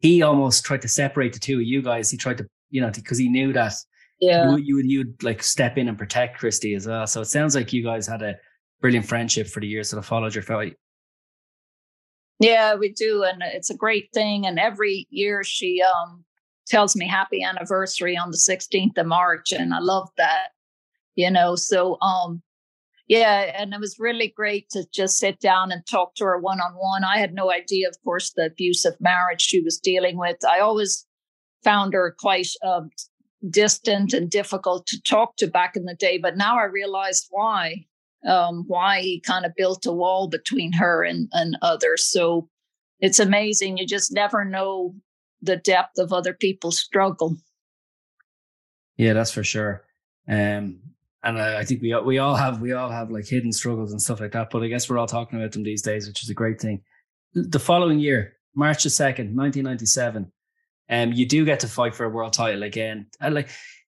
he almost tried to separate the two of you guys. He tried to, you know, because he knew that yeah. you, would you would like step in and protect Christy as well. So it sounds like you guys had a brilliant friendship for the years that have followed your fight. Yeah, we do, and it's a great thing. And every year she um, tells me happy anniversary on the 16th of March, and I love that. You know, so um, yeah, and it was really great to just sit down and talk to her one on one. I had no idea, of course, the abusive marriage she was dealing with. I always found her quite um, distant and difficult to talk to back in the day, but now I realized why. Um, why he kind of built a wall between her and, and others. So it's amazing. You just never know the depth of other people's struggle. Yeah, that's for sure. Um, and I, I, think we we all have we all have like hidden struggles and stuff like that. But I guess we're all talking about them these days, which is a great thing. The following year, March the second, nineteen ninety seven, um, you do get to fight for a world title again. And like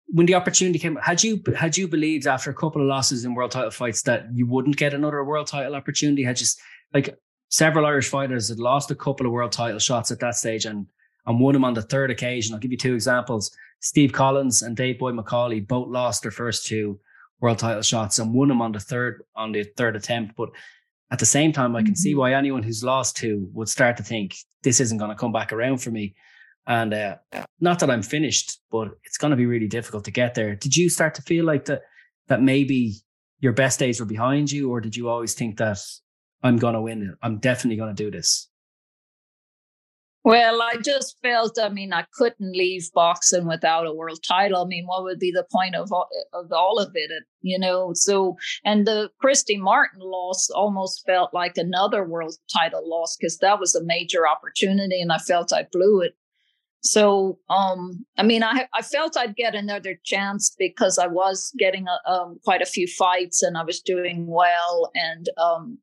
when the opportunity came, had you had you believed after a couple of losses in world title fights that you wouldn't get another world title opportunity? Had just like several Irish fighters had lost a couple of world title shots at that stage and and won them on the third occasion. I'll give you two examples. Steve Collins and Dave Boy McAuley both lost their first two world title shots and won them on the third on the third attempt. But at the same time, I can see mm-hmm. why anyone who's lost two would start to think this isn't going to come back around for me. And uh, not that I'm finished, but it's going to be really difficult to get there. Did you start to feel like that that maybe your best days were behind you, or did you always think that I'm going to win? I'm definitely going to do this. Well, I just felt, I mean, I couldn't leave boxing without a world title. I mean, what would be the point of all, of all of it, you know? So, and the Christy Martin loss almost felt like another world title loss because that was a major opportunity and I felt I blew it. So, um, I mean, I, I felt I'd get another chance because I was getting a, um, quite a few fights and I was doing well. And um,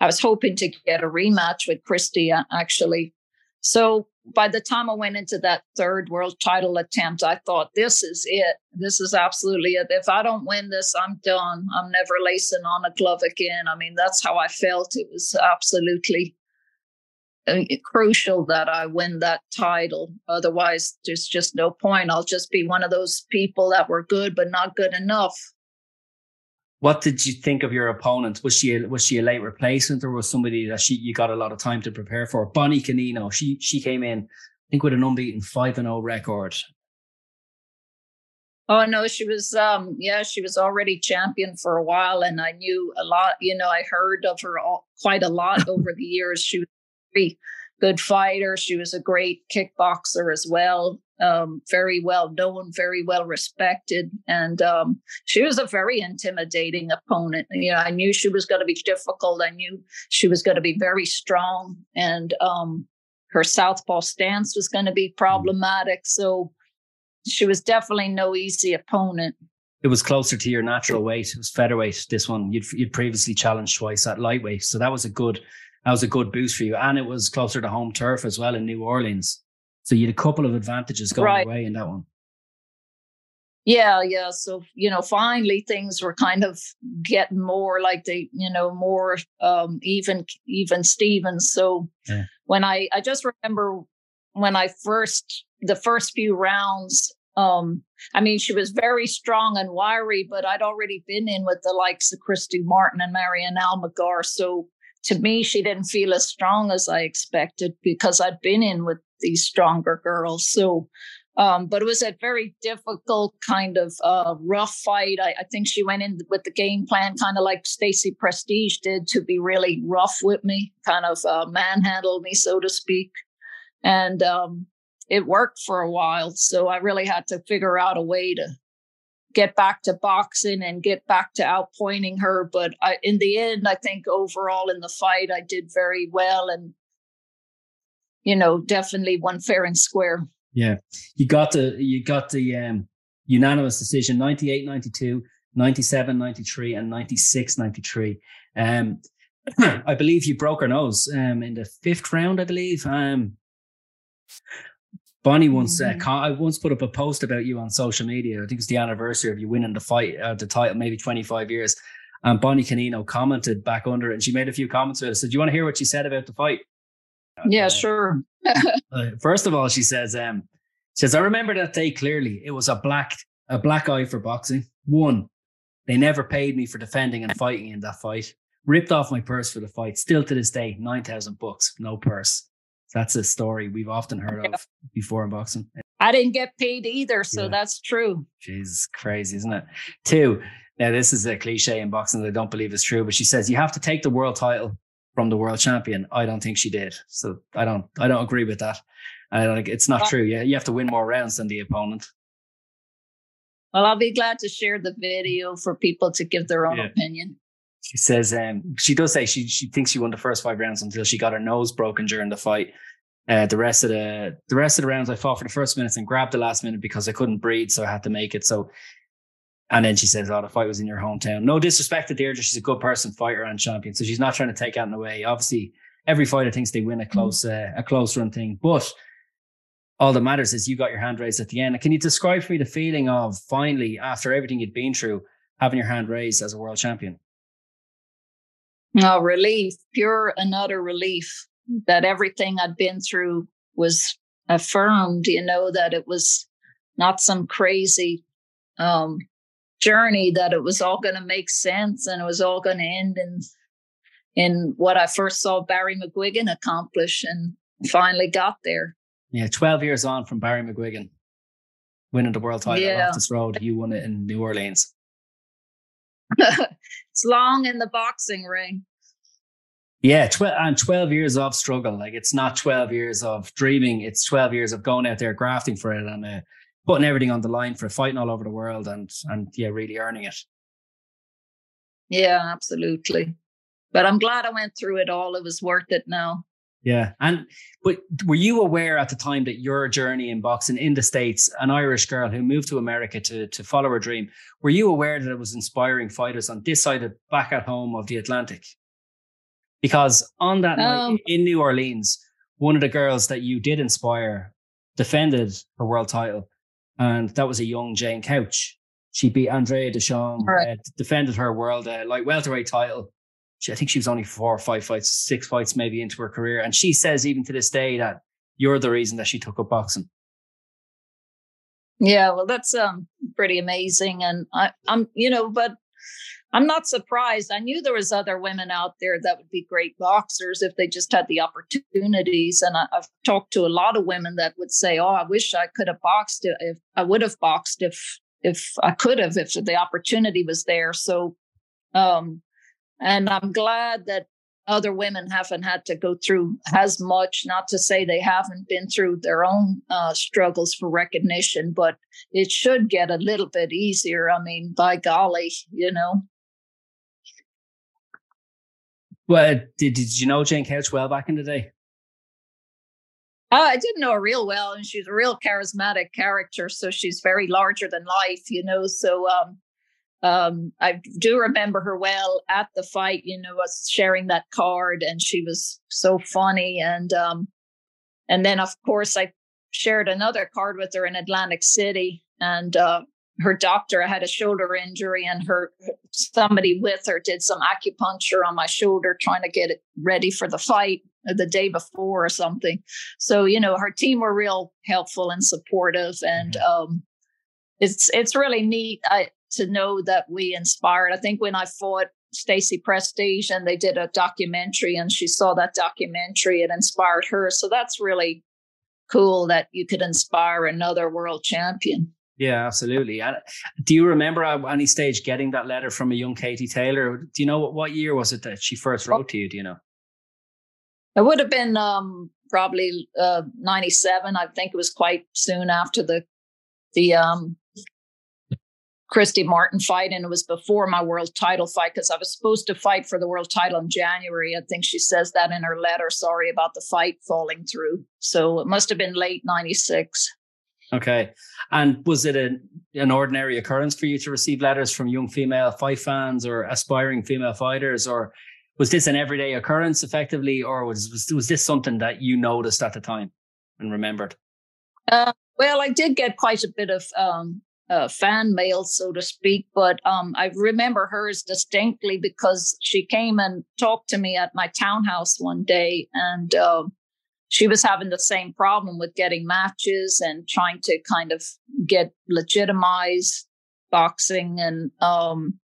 I was hoping to get a rematch with Christy actually so by the time I went into that third world title attempt, I thought, this is it. This is absolutely it. If I don't win this, I'm done. I'm never lacing on a glove again. I mean, that's how I felt. It was absolutely uh, crucial that I win that title. Otherwise, there's just no point. I'll just be one of those people that were good, but not good enough. What did you think of your opponent? Was she a, was she a late replacement or was somebody that she you got a lot of time to prepare for? Bonnie Canino, she she came in, I think, with an unbeaten five and zero oh record. Oh no, she was um yeah, she was already champion for a while and I knew a lot, you know, I heard of her all, quite a lot over the years. She was a very good fighter. She was a great kickboxer as well um, very well known, very well respected, and um, she was a very intimidating opponent. You know, I knew she was going to be difficult. I knew she was going to be very strong, and um, her southpaw stance was going to be problematic. So she was definitely no easy opponent. It was closer to your natural weight. It was featherweight. This one you'd you'd previously challenged twice at lightweight, so that was a good that was a good boost for you, and it was closer to home turf as well in New Orleans. So you had a couple of advantages going right. away in that one. Yeah, yeah. So, you know, finally things were kind of getting more like they, you know, more um even even Stevens. So yeah. when I I just remember when I first the first few rounds, um, I mean, she was very strong and wiry, but I'd already been in with the likes of Christy Martin and Mary Ann Almager. So to me, she didn't feel as strong as I expected because I'd been in with these stronger girls. So, um, but it was a very difficult kind of uh, rough fight. I, I, think she went in with the game plan, kind of like Stacy Prestage did, to be really rough with me, kind of uh, manhandle me, so to speak. And um, it worked for a while. So I really had to figure out a way to get back to boxing and get back to outpointing her. But I, in the end, I think overall in the fight, I did very well and, you know, definitely won fair and square. Yeah. You got the, you got the um, unanimous decision 98 92, 97 93, and 96 93. Um, I believe you broke her nose um, in the fifth round, I believe. Um, Bonnie once uh, mm-hmm. I once put up a post about you on social media. I think it's the anniversary of you winning the fight, uh, the title, maybe 25 years. And Bonnie Canino commented back under it and she made a few comments with it. So, do you want to hear what she said about the fight? Yeah, uh, sure. first of all, she says, um, she says, I remember that day clearly. It was a black, a black eye for boxing. One, they never paid me for defending and fighting in that fight. ripped off my purse for the fight. Still to this day, nine thousand bucks, no purse. That's a story we've often heard of before in boxing. I didn't get paid either, so yeah. that's true. Jesus, crazy, isn't it? Two. Now this is a cliche in boxing that I don't believe is true, but she says you have to take the world title from the world champion. I don't think she did, so I don't. I don't agree with that. I don't. It's not true. Yeah, you have to win more rounds than the opponent. Well, I'll be glad to share the video for people to give their own yeah. opinion. She says, um, she does say she she thinks she won the first five rounds until she got her nose broken during the fight. Uh, the rest of the the rest of the rounds, I fought for the first minutes and grabbed the last minute because I couldn't breathe, so I had to make it. So, and then she says, "Oh, the fight was in your hometown." No disrespect to Deirdre, she's a good person, fighter, and champion, so she's not trying to take out in the way. Obviously, every fighter thinks they win a close uh, a close run thing, but all that matters is you got your hand raised at the end. Can you describe for me the feeling of finally, after everything you'd been through, having your hand raised as a world champion? Oh, relief, pure and utter relief that everything I'd been through was affirmed, you know, that it was not some crazy um, journey, that it was all going to make sense and it was all going to end in, in what I first saw Barry McGuigan accomplish and finally got there. Yeah, 12 years on from Barry McGuigan winning the world title yeah. off this road. You won it in New Orleans. it's long in the boxing ring. Yeah, tw- and 12 years of struggle. Like it's not 12 years of dreaming. It's 12 years of going out there, grafting for it and uh, putting everything on the line for fighting all over the world and, and yeah, really earning it. Yeah, absolutely. But I'm glad I went through it all. It was worth it now. Yeah. And but were you aware at the time that your journey in boxing in the States, an Irish girl who moved to America to to follow her dream, were you aware that it was inspiring fighters on this side of back at home of the Atlantic? Because on that um, night in New Orleans, one of the girls that you did inspire defended her world title, and that was a young Jane Couch. She beat Andrea DeShong, right. uh, defended her world uh, light welterweight title she, I think she was only four or five fights, six fights maybe into her career. And she says even to this day that you're the reason that she took up boxing. Yeah, well, that's um pretty amazing, and I, I'm you know, but I'm not surprised. I knew there was other women out there that would be great boxers if they just had the opportunities. And I, have talked to a lot of women that would say, "Oh, I wish I could have boxed if I would have boxed if if I could have if the opportunity was there." So, um, and I'm glad that other women haven't had to go through as much. Not to say they haven't been through their own uh, struggles for recognition, but it should get a little bit easier. I mean, by golly, you know. Well, did, did you know Jane Couch well back in the day? Uh, I didn't know her real well, and she's a real charismatic character. So she's very larger than life, you know. So um, um, I do remember her well at the fight, you know, us sharing that card and she was so funny. And, um, and then of course I shared another card with her in Atlantic City and, uh, her doctor had a shoulder injury and her somebody with her did some acupuncture on my shoulder trying to get it ready for the fight the day before or something so you know her team were real helpful and supportive and mm-hmm. um, it's it's really neat i to know that we inspired. I think when I fought Stacy Prestage and they did a documentary and she saw that documentary, it inspired her. So that's really cool that you could inspire another world champion. Yeah, absolutely. And do you remember at any stage getting that letter from a young Katie Taylor? Do you know what, what year was it that she first wrote to you? Do you know? It would have been um, probably uh, 97. I think it was quite soon after the the um, Christy Martin fight, and it was before my world title fight because I was supposed to fight for the world title in January. I think she says that in her letter. Sorry about the fight falling through. So it must have been late '96. Okay, and was it an, an ordinary occurrence for you to receive letters from young female fight fans or aspiring female fighters, or was this an everyday occurrence, effectively, or was was, was this something that you noticed at the time and remembered? Uh, well, I did get quite a bit of um, uh, fan mail, so to speak. But um, I remember hers distinctly because she came and talked to me at my townhouse one day, and uh, she was having the same problem with getting matches and trying to kind of get legitimized boxing. And um,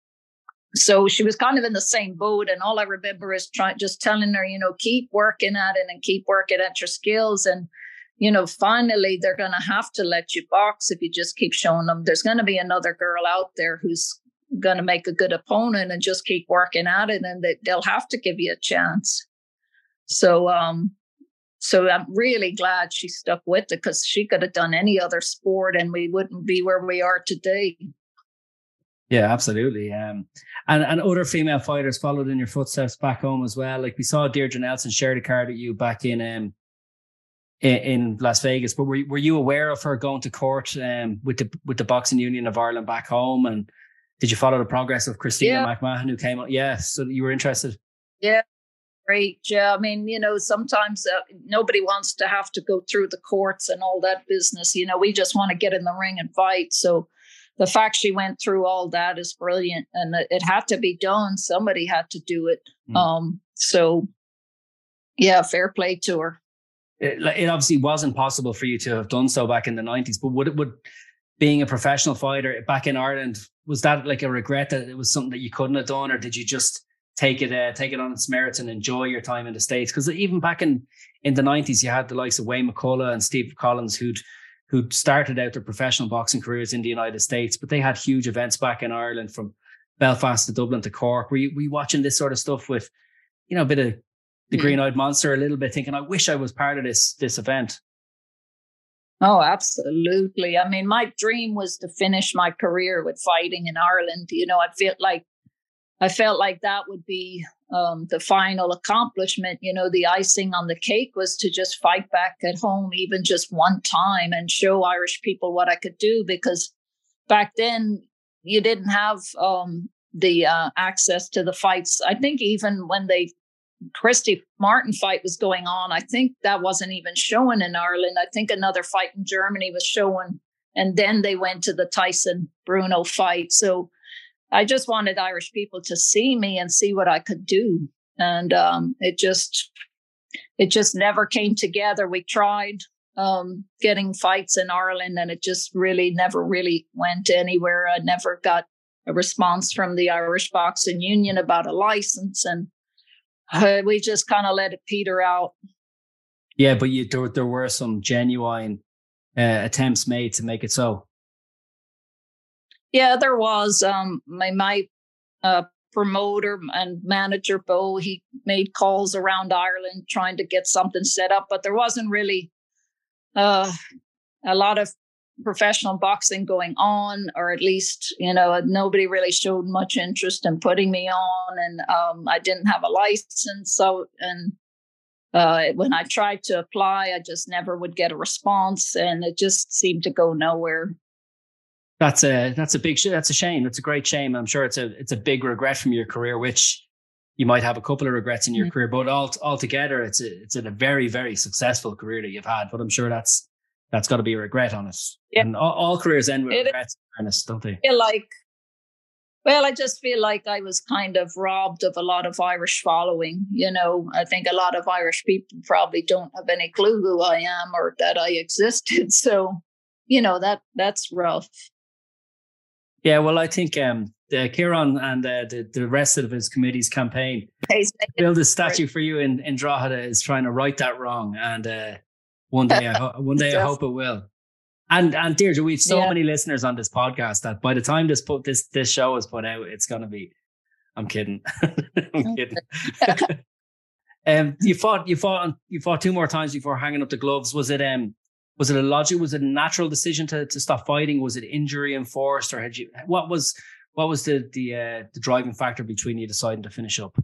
so she was kind of in the same boat. And all I remember is trying, just telling her, you know, keep working at it and keep working at your skills. And, you know, finally they're going to have to let you box if you just keep showing them. There's going to be another girl out there who's going to make a good opponent and just keep working at it and they, they'll have to give you a chance. So, um, so I'm really glad she stuck with it because she could have done any other sport and we wouldn't be where we are today. Yeah, absolutely. Um, and and other female fighters followed in your footsteps back home as well. Like we saw Deirdre Nelson shared the card with you back in um in, in Las Vegas. But were were you aware of her going to court um with the with the Boxing Union of Ireland back home? And did you follow the progress of Christina yeah. McMahon who came out? Yeah, so you were interested. Yeah, great. Yeah, I mean, you know, sometimes uh, nobody wants to have to go through the courts and all that business. You know, we just want to get in the ring and fight. So the fact she went through all that is brilliant and it had to be done somebody had to do it mm. um so yeah fair play to her it, it, obviously wasn't possible for you to have done so back in the 90s but would it would being a professional fighter back in ireland was that like a regret that it was something that you couldn't have done or did you just take it uh, take it on its merits and enjoy your time in the states because even back in in the 90s you had the likes of wayne mccullough and steve collins who'd who started out their professional boxing careers in the United States, but they had huge events back in Ireland from Belfast to Dublin to Cork. Were you, were you watching this sort of stuff with, you know, a bit of the mm. green eyed monster a little bit thinking, I wish I was part of this, this event? Oh, absolutely. I mean, my dream was to finish my career with fighting in Ireland. You know, I felt like I felt like that would be um, the final accomplishment. You know, the icing on the cake was to just fight back at home, even just one time, and show Irish people what I could do. Because back then, you didn't have um, the uh, access to the fights. I think even when they Christy Martin fight was going on, I think that wasn't even showing in Ireland. I think another fight in Germany was showing, and then they went to the Tyson Bruno fight. So I just wanted Irish people to see me and see what I could do. And um, it just, it just never came together. We tried um, getting fights in Ireland, and it just really never really went anywhere. I never got a response from the Irish Boxing Union about a license, and uh, we just kind of let it peter out. Yeah, but you, there, there were some genuine uh, attempts made to make it so. Yeah, there was. Um, my my uh, promoter and manager Bo, he made calls around Ireland trying to get something set up, but there wasn't really uh, a lot of professional boxing going on, or at least you know nobody really showed much interest in putting me on, and um, I didn't have a license, so and. Uh, when I tried to apply, I just never would get a response, and it just seemed to go nowhere. That's a that's a big that's a shame. That's a great shame. I'm sure it's a it's a big regret from your career, which you might have a couple of regrets in your mm-hmm. career, but all altogether, it's a it's a very very successful career that you've had. But I'm sure that's that's got to be a regret on it. Yeah. And all, all careers end with it regrets, don't they? Feel like, well, I just feel like I was kind of robbed of a lot of Irish following. You know, I think a lot of Irish people probably don't have any clue who I am or that I existed. So, you know that that's rough. Yeah, well, I think um, the Kieran and uh, the the rest of his committee's campaign build a statue for you in in Drogheda is trying to right that wrong, and uh, one day, I ho- one day, I hope it will. And and Deirdre, we've so yeah. many listeners on this podcast that by the time this put this this show is put out, it's going to be. I'm kidding. I'm kidding. um, you fought, you fought, you fought two more times before hanging up the gloves. Was it um was it a logic? Was it a natural decision to to stop fighting? Was it injury enforced, or had you? What was what was the the uh, the driving factor between you deciding to finish up?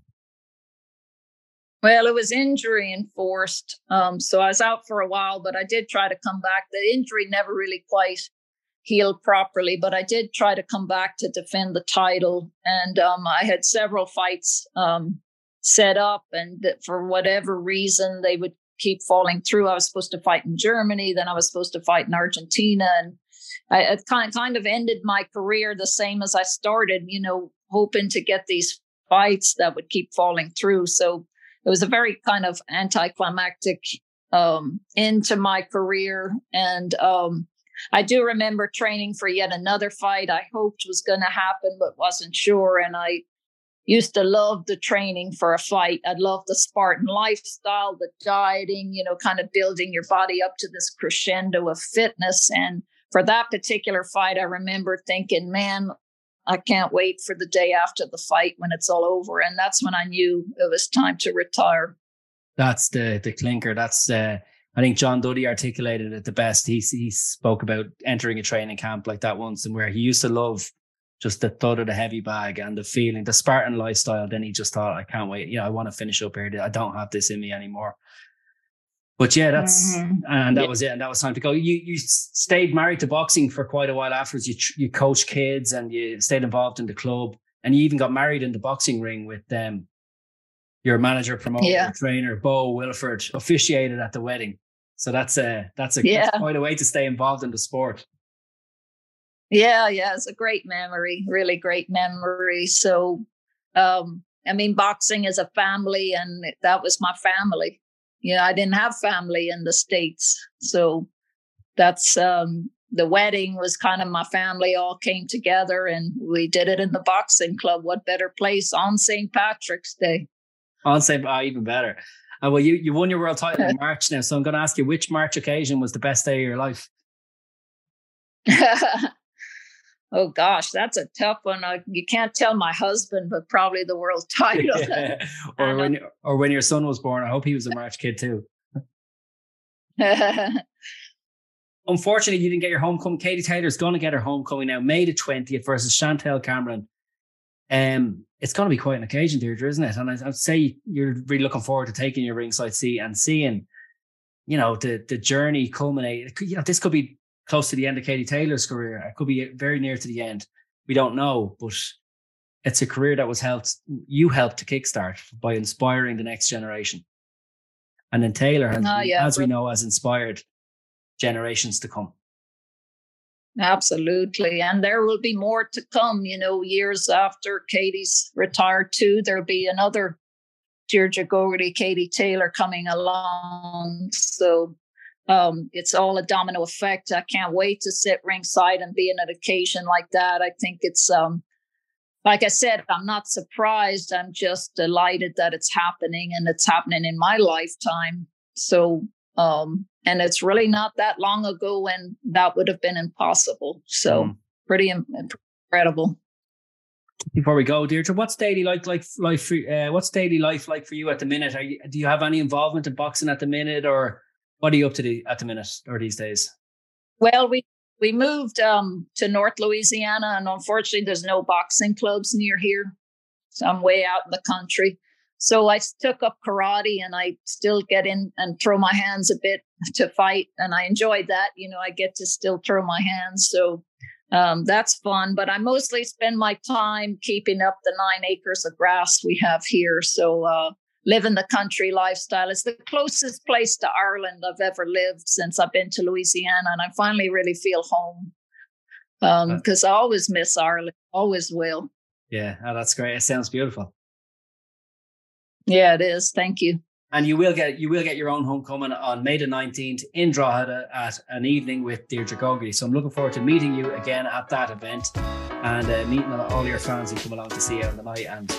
Well, it was injury enforced. Um, so I was out for a while, but I did try to come back. The injury never really quite healed properly, but I did try to come back to defend the title. And um, I had several fights um, set up, and for whatever reason, they would keep falling through. I was supposed to fight in Germany, then I was supposed to fight in Argentina, and I, it kind kind of ended my career the same as I started. You know, hoping to get these fights that would keep falling through. So it was a very kind of anticlimactic um, into my career, and um, I do remember training for yet another fight I hoped was going to happen, but wasn't sure, and I used to love the training for a fight. I love the Spartan lifestyle, the dieting, you know, kind of building your body up to this crescendo of fitness. And for that particular fight, I remember thinking, man, I can't wait for the day after the fight when it's all over. And that's when I knew it was time to retire. That's the the clinker. That's uh, I think John Duddy articulated it the best. He he spoke about entering a training camp like that once, and where he used to love just the thought of the heavy bag and the feeling, the Spartan lifestyle. Then he just thought, I can't wait. You know, I want to finish up here. I don't have this in me anymore. But yeah, that's mm-hmm. and that yeah. was it, and that was time to go. You you stayed married to boxing for quite a while afterwards. You you coached kids and you stayed involved in the club, and you even got married in the boxing ring with them. Um, your manager, promoter, yeah. trainer, Bo Williford, officiated at the wedding. So that's a that's a yeah. that's quite a way to stay involved in the sport. Yeah, yeah, it's a great memory, really great memory. So, um, I mean, boxing is a family, and that was my family. You know, I didn't have family in the states, so that's um, the wedding was kind of my family all came together, and we did it in the boxing club. What better place on St. Patrick's Day? On St. Oh, even better. Uh, well, you you won your world title in March now, so I'm going to ask you which March occasion was the best day of your life. Oh gosh, that's a tough one. Uh, you can't tell my husband, but probably the world title. yeah. Or when or when your son was born. I hope he was a March kid too. Unfortunately, you didn't get your homecoming. Katie Taylor's going to get her homecoming now, May the twentieth versus Chantelle Cameron. Um, it's going to be quite an occasion, Deirdre, isn't it? And I, would say you're really looking forward to taking your ringside seat and seeing, you know, the the journey culminate. You know, this could be close to the end of Katie Taylor's career. It could be very near to the end. We don't know, but it's a career that was helped. You helped to kickstart by inspiring the next generation, and then Taylor, has, oh, yeah, as we know, has inspired generations to come. Absolutely. And there will be more to come, you know, years after Katie's retired too. There'll be another Deirdre Gogarty, Katie Taylor coming along. So um, it's all a domino effect. I can't wait to sit ringside and be in an occasion like that. I think it's, um, like I said, I'm not surprised. I'm just delighted that it's happening and it's happening in my lifetime. So, um, and it's really not that long ago when that would have been impossible. So, mm. pretty incredible. Before we go, Deirdre, what's daily like like life? For, uh, what's daily life like for you at the minute? You, do you have any involvement in boxing at the minute, or what are you up to the, at the minute or these days? Well, we we moved um, to North Louisiana, and unfortunately, there's no boxing clubs near here. So I'm way out in the country. So I took up karate, and I still get in and throw my hands a bit to fight, and I enjoyed that. You know, I get to still throw my hands, so um, that's fun. But I mostly spend my time keeping up the nine acres of grass we have here. So uh, live in the country lifestyle. It's the closest place to Ireland I've ever lived since I've been to Louisiana, and I finally really feel home because um, I always miss Ireland, always will. Yeah, oh, that's great. It sounds beautiful. Yeah, it is. Thank you. And you will get you will get your own homecoming on May the nineteenth in Drogheda at an evening with Deirdre Gogarty. So I'm looking forward to meeting you again at that event and uh, meeting all your fans who come along to see you on the night and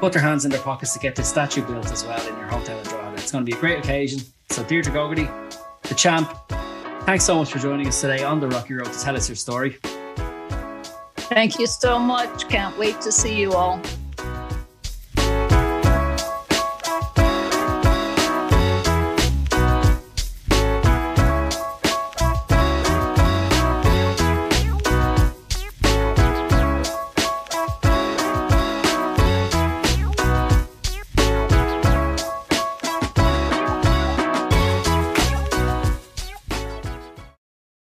put their hands in their pockets to get this statue built as well in your hometown of Drogheda. It's going to be a great occasion. So, Deirdre Gogarty, the champ, thanks so much for joining us today on the Rocky Road to tell us your story. Thank you so much. Can't wait to see you all.